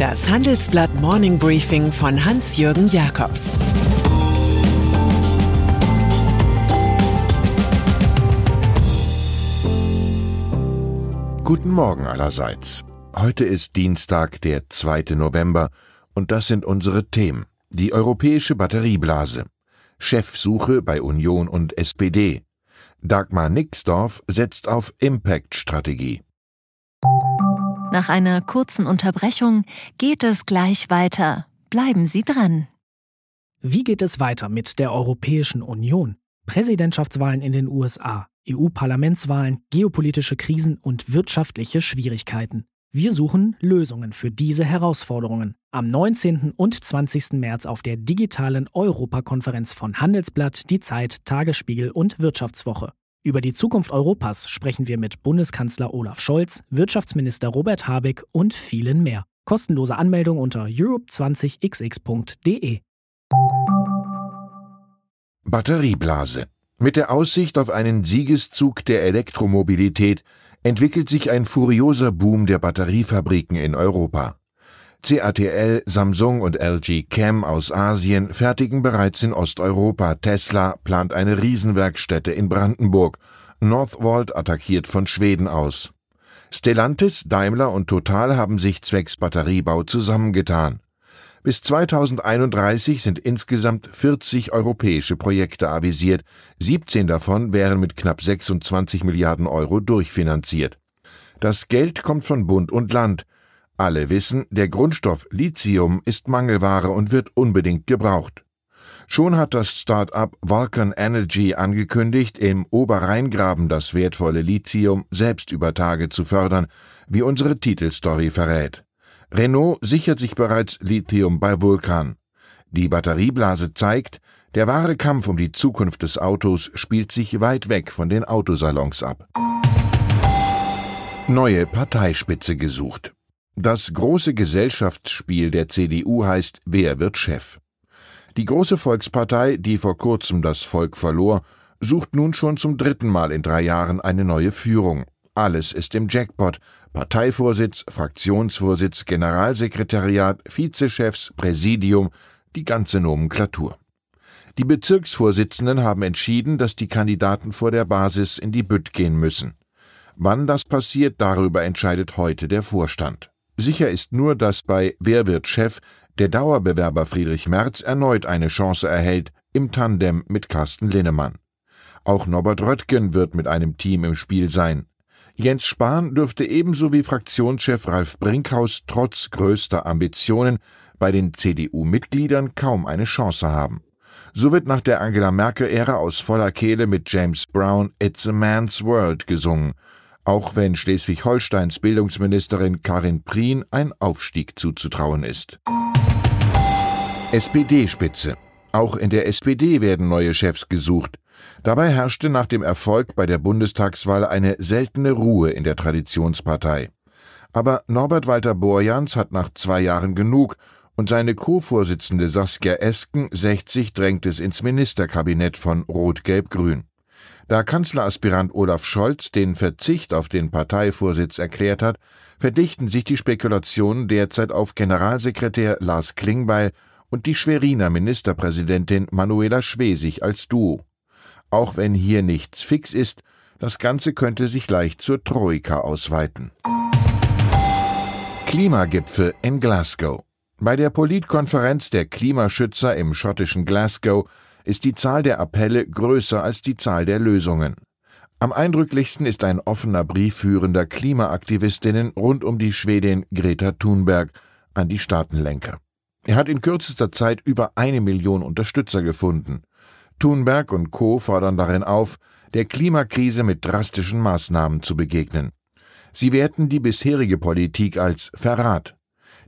Das Handelsblatt Morning Briefing von Hans-Jürgen Jakobs Guten Morgen allerseits. Heute ist Dienstag, der 2. November, und das sind unsere Themen. Die europäische Batterieblase. Chefsuche bei Union und SPD. Dagmar Nixdorf setzt auf Impact-Strategie. Nach einer kurzen Unterbrechung geht es gleich weiter. Bleiben Sie dran. Wie geht es weiter mit der Europäischen Union? Präsidentschaftswahlen in den USA, EU-Parlamentswahlen, geopolitische Krisen und wirtschaftliche Schwierigkeiten. Wir suchen Lösungen für diese Herausforderungen. Am 19. und 20. März auf der digitalen Europakonferenz von Handelsblatt, Die Zeit, Tagesspiegel und Wirtschaftswoche. Über die Zukunft Europas sprechen wir mit Bundeskanzler Olaf Scholz, Wirtschaftsminister Robert Habeck und vielen mehr. Kostenlose Anmeldung unter europe20xx.de. Batterieblase. Mit der Aussicht auf einen Siegeszug der Elektromobilität entwickelt sich ein furioser Boom der Batteriefabriken in Europa. CATL, Samsung und LG Chem aus Asien fertigen bereits in Osteuropa. Tesla plant eine Riesenwerkstätte in Brandenburg. Northvolt attackiert von Schweden aus. Stellantis, Daimler und Total haben sich zwecks Batteriebau zusammengetan. Bis 2031 sind insgesamt 40 europäische Projekte avisiert, 17 davon wären mit knapp 26 Milliarden Euro durchfinanziert. Das Geld kommt von Bund und Land, alle wissen, der Grundstoff Lithium ist Mangelware und wird unbedingt gebraucht. Schon hat das Start-up Vulcan Energy angekündigt, im Oberrheingraben das wertvolle Lithium selbst über Tage zu fördern, wie unsere Titelstory verrät. Renault sichert sich bereits Lithium bei Vulcan. Die Batterieblase zeigt, der wahre Kampf um die Zukunft des Autos spielt sich weit weg von den Autosalons ab. Neue Parteispitze gesucht. Das große Gesellschaftsspiel der CDU heißt Wer wird Chef? Die große Volkspartei, die vor kurzem das Volk verlor, sucht nun schon zum dritten Mal in drei Jahren eine neue Führung. Alles ist im Jackpot. Parteivorsitz, Fraktionsvorsitz, Generalsekretariat, Vizechefs, Präsidium, die ganze Nomenklatur. Die Bezirksvorsitzenden haben entschieden, dass die Kandidaten vor der Basis in die Bütt gehen müssen. Wann das passiert, darüber entscheidet heute der Vorstand. Sicher ist nur, dass bei Wer wird Chef der Dauerbewerber Friedrich Merz erneut eine Chance erhält im Tandem mit Carsten Linnemann. Auch Norbert Röttgen wird mit einem Team im Spiel sein. Jens Spahn dürfte ebenso wie Fraktionschef Ralf Brinkhaus trotz größter Ambitionen bei den CDU-Mitgliedern kaum eine Chance haben. So wird nach der Angela Merkel-Ära aus voller Kehle mit James Brown It's a Man's World gesungen auch wenn Schleswig-Holsteins Bildungsministerin Karin Prien ein Aufstieg zuzutrauen ist. SPD-Spitze. Auch in der SPD werden neue Chefs gesucht. Dabei herrschte nach dem Erfolg bei der Bundestagswahl eine seltene Ruhe in der Traditionspartei. Aber Norbert Walter Borjans hat nach zwei Jahren genug und seine Co-Vorsitzende Saskia Esken 60 drängt es ins Ministerkabinett von Rot-Gelb-Grün. Da Kanzleraspirant Olaf Scholz den Verzicht auf den Parteivorsitz erklärt hat, verdichten sich die Spekulationen derzeit auf Generalsekretär Lars Klingbeil und die Schweriner Ministerpräsidentin Manuela Schwesig als Duo. Auch wenn hier nichts fix ist, das Ganze könnte sich leicht zur Troika ausweiten. Klimagipfel in Glasgow. Bei der Politkonferenz der Klimaschützer im schottischen Glasgow ist die Zahl der Appelle größer als die Zahl der Lösungen. Am eindrücklichsten ist ein offener Brief führender Klimaaktivistinnen rund um die Schwedin Greta Thunberg an die Staatenlenker. Er hat in kürzester Zeit über eine Million Unterstützer gefunden. Thunberg und Co. fordern darin auf, der Klimakrise mit drastischen Maßnahmen zu begegnen. Sie werten die bisherige Politik als Verrat.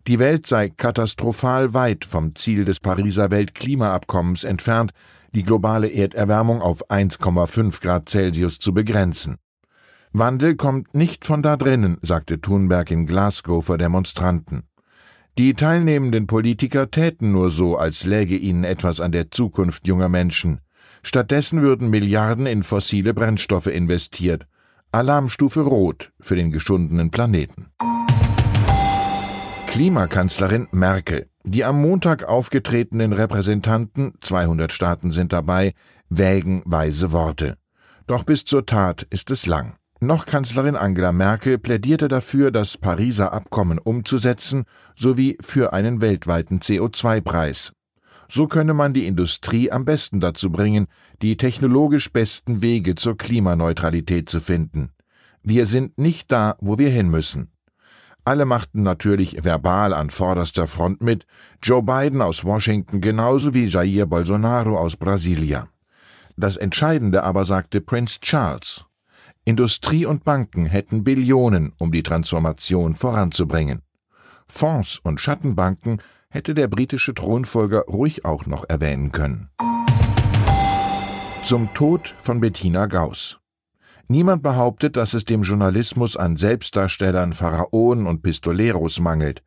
Die Welt sei katastrophal weit vom Ziel des Pariser Weltklimaabkommens entfernt, die globale Erderwärmung auf 1,5 Grad Celsius zu begrenzen. Wandel kommt nicht von da drinnen, sagte Thunberg in Glasgow vor Demonstranten. Die teilnehmenden Politiker täten nur so, als läge ihnen etwas an der Zukunft junger Menschen. Stattdessen würden Milliarden in fossile Brennstoffe investiert. Alarmstufe Rot für den geschundenen Planeten. Klimakanzlerin Merkel. Die am Montag aufgetretenen Repräsentanten, 200 Staaten sind dabei, wägen weise Worte. Doch bis zur Tat ist es lang. Noch Kanzlerin Angela Merkel plädierte dafür, das Pariser Abkommen umzusetzen, sowie für einen weltweiten CO2-Preis. So könne man die Industrie am besten dazu bringen, die technologisch besten Wege zur Klimaneutralität zu finden. Wir sind nicht da, wo wir hin müssen. Alle machten natürlich verbal an vorderster Front mit, Joe Biden aus Washington genauso wie Jair Bolsonaro aus Brasilia. Das Entscheidende aber sagte Prince Charles. Industrie und Banken hätten Billionen, um die Transformation voranzubringen. Fonds und Schattenbanken hätte der britische Thronfolger ruhig auch noch erwähnen können. Zum Tod von Bettina Gauss. Niemand behauptet, dass es dem Journalismus an Selbstdarstellern, Pharaonen und Pistoleros mangelt.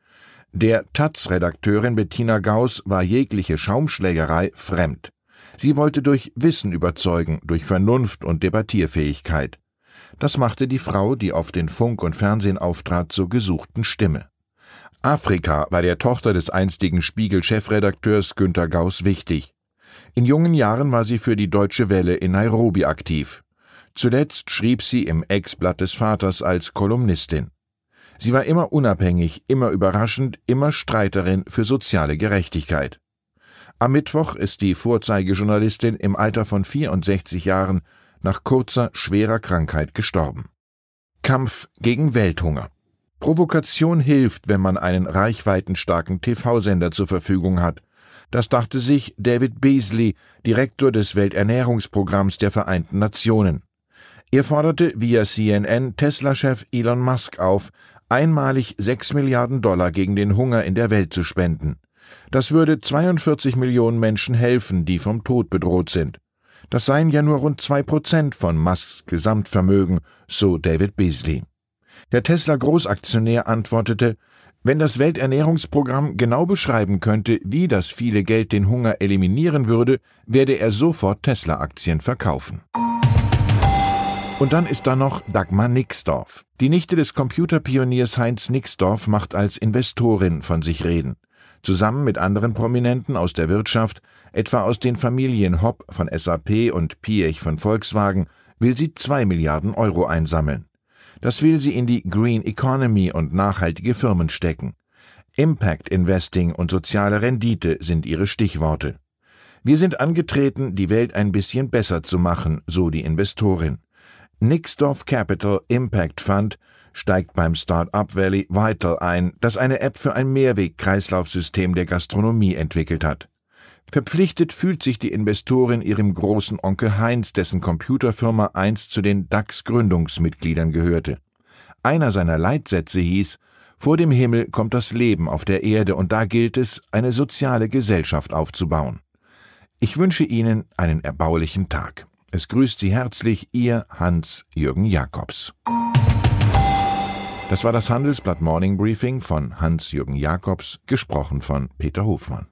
Der Taz-Redakteurin Bettina Gauss war jegliche Schaumschlägerei fremd. Sie wollte durch Wissen überzeugen, durch Vernunft und Debattierfähigkeit. Das machte die Frau, die auf den Funk und Fernsehen auftrat, zur gesuchten Stimme. Afrika war der Tochter des einstigen Spiegel-Chefredakteurs Günter Gauss wichtig. In jungen Jahren war sie für die Deutsche Welle in Nairobi aktiv. Zuletzt schrieb sie im Ex-Blatt des Vaters als Kolumnistin. Sie war immer unabhängig, immer überraschend, immer Streiterin für soziale Gerechtigkeit. Am Mittwoch ist die Vorzeigejournalistin im Alter von 64 Jahren nach kurzer, schwerer Krankheit gestorben. Kampf gegen Welthunger. Provokation hilft, wenn man einen reichweitenstarken TV-Sender zur Verfügung hat. Das dachte sich David Beasley, Direktor des Welternährungsprogramms der Vereinten Nationen. Er forderte via CNN Tesla-Chef Elon Musk auf, einmalig 6 Milliarden Dollar gegen den Hunger in der Welt zu spenden. Das würde 42 Millionen Menschen helfen, die vom Tod bedroht sind. Das seien ja nur rund zwei Prozent von Musks Gesamtvermögen, so David Beasley. Der Tesla-Großaktionär antwortete, wenn das Welternährungsprogramm genau beschreiben könnte, wie das viele Geld den Hunger eliminieren würde, werde er sofort Tesla-Aktien verkaufen. Und dann ist da noch Dagmar Nixdorf. Die Nichte des Computerpioniers Heinz Nixdorf macht als Investorin von sich reden. Zusammen mit anderen Prominenten aus der Wirtschaft, etwa aus den Familien Hopp von SAP und Piech von Volkswagen, will sie zwei Milliarden Euro einsammeln. Das will sie in die Green Economy und nachhaltige Firmen stecken. Impact Investing und soziale Rendite sind ihre Stichworte. Wir sind angetreten, die Welt ein bisschen besser zu machen, so die Investorin. Nixdorf Capital Impact Fund steigt beim Startup Valley Vital ein, das eine App für ein Mehrweg-Kreislaufsystem der Gastronomie entwickelt hat. Verpflichtet fühlt sich die Investorin ihrem großen Onkel Heinz, dessen Computerfirma einst zu den DAX-Gründungsmitgliedern gehörte. Einer seiner Leitsätze hieß, vor dem Himmel kommt das Leben auf der Erde und da gilt es, eine soziale Gesellschaft aufzubauen. Ich wünsche Ihnen einen erbaulichen Tag. Es grüßt Sie herzlich Ihr Hans-Jürgen Jakobs. Das war das Handelsblatt Morning Briefing von Hans-Jürgen Jakobs, gesprochen von Peter Hofmann.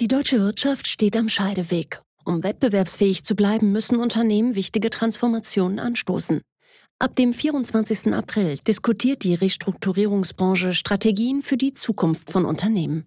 Die deutsche Wirtschaft steht am Scheideweg. Um wettbewerbsfähig zu bleiben, müssen Unternehmen wichtige Transformationen anstoßen. Ab dem 24. April diskutiert die Restrukturierungsbranche Strategien für die Zukunft von Unternehmen.